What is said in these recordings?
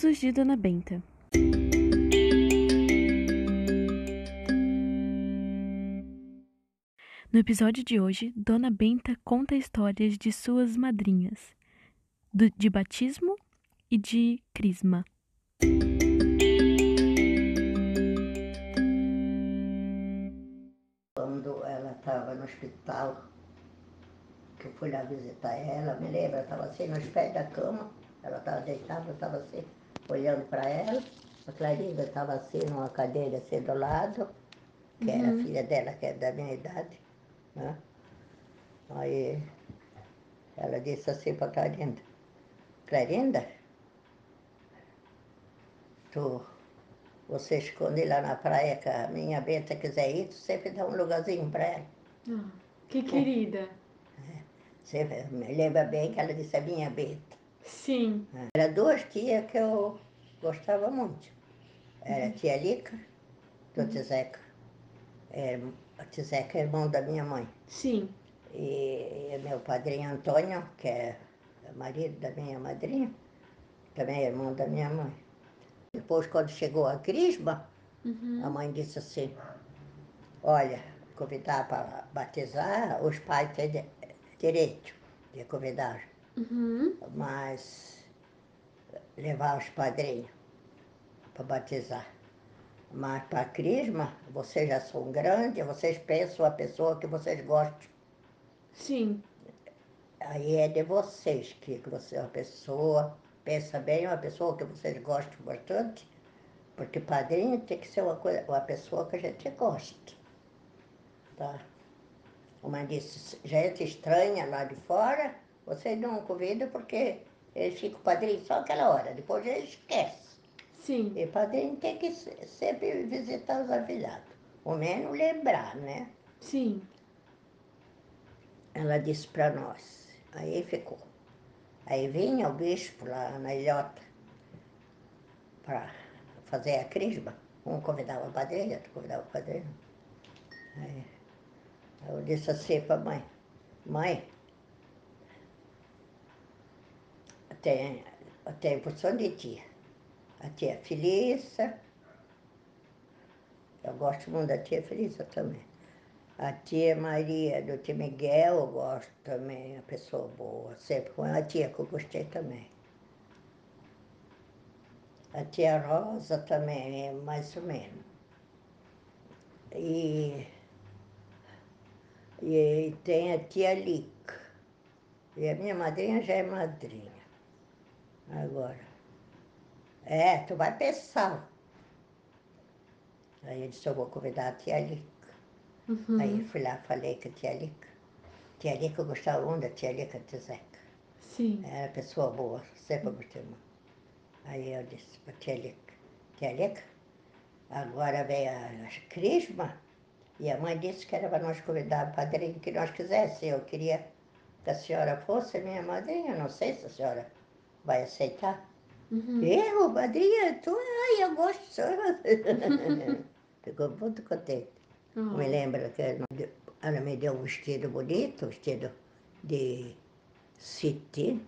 Causos de Dona Benta. No episódio de hoje, Dona Benta conta histórias de suas madrinhas, do, de batismo e de crisma. Quando ela estava no hospital, que eu fui lá visitar ela, me lembro, estava assim nos pés da cama, ela estava deitada, estava assim, olhando para ela, a Clarisa estava assim numa cadeira assim do lado, que era a filha dela, que é da minha idade, né? Aí ela disse assim para Clarinda, Clarinda, tu, você esconde lá na praia que a minha Benta quiser ir, tu sempre dá um lugarzinho para ela. Ah, que querida. Você me lembra bem que ela disse a minha Benta. Sim. Era duas tias que eu gostava muito. Era a tia Lica, do Tizeca. Era, a Tizeca é irmão da minha mãe. Sim. E, e meu padrinho Antônio, que é marido da minha madrinha, também é irmão da minha mãe. Depois, quando chegou a Crisma, Uhum. a mãe disse assim, olha, convidar para batizar, os pais têm direito de convidar, Uhum. mas levar os padrinhos para batizar. Mas para Crisma, vocês já são grandes, vocês pensam a pessoa que vocês gostam. Sim. Aí é de vocês, que você é uma pessoa, pensa bem, uma pessoa que vocês gostam bastante, porque padrinho tem que ser uma, coisa, uma pessoa que a gente gosta. Tá? A mãe disse, gente estranha lá de fora, vocês não convidam porque eles ficam padrinho só aquela hora, depois eles esquecem. Sim. E padrinho tem que se- sempre visitar os afilhados, ou menos lembrar, né? Sim. Ela disse para nós. Aí ficou. Aí vinha o bispo lá na ilhota para fazer a crisma. Um convidava a padrinha, outro convidava o padrinho. Aí eu disse assim para a mãe, mãe, tem, eu tenho porção de tia. A tia Felícia, eu gosto muito da tia Felícia também. A tia Maria do tio Miguel, eu gosto também, é uma pessoa boa. Sempre foi a tia que eu gostei também. A tia Rosa também, é mais ou menos. E, e tem a tia Lica. E a minha madrinha já é madrinha. Agora. É, tu vai pensar. Aí eu disse, eu vou convidar a tia Lica. Uhum. Aí fui lá, falei com a tia Lica. Tia Lica, eu gostava muito da tia Lica Tizeca. Sim. Era pessoa boa, sempre gostei muito. Aí eu disse para a tia Lica, tia Lica, agora vem a, a Crisma, e a mãe disse que era para nós convidar o padrinho que nós quiséssemos. Eu queria que a senhora fosse minha madrinha, não sei se a senhora vai aceitar. Uhum. Eu, madrinha, tu, ai, eu gosto. Ficou muito contente. Ah. Me lembro que ela me deu- ela me deu um vestido bonito, um vestido de cetim,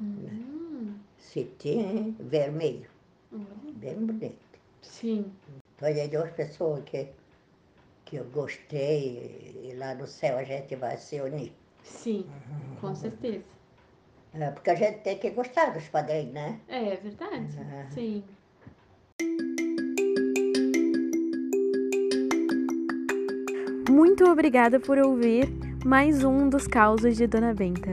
Hum. cetim vermelho, Olha. bem bonito. Sim. Então, aí duas pessoas que, que eu gostei e lá no céu a gente vai se unir. Sim. Com certeza. É, porque a gente tem que gostar dos padrinhos, né? É verdade. Ah. Sim. Muito obrigada por ouvir mais um dos causos de Dona Benta.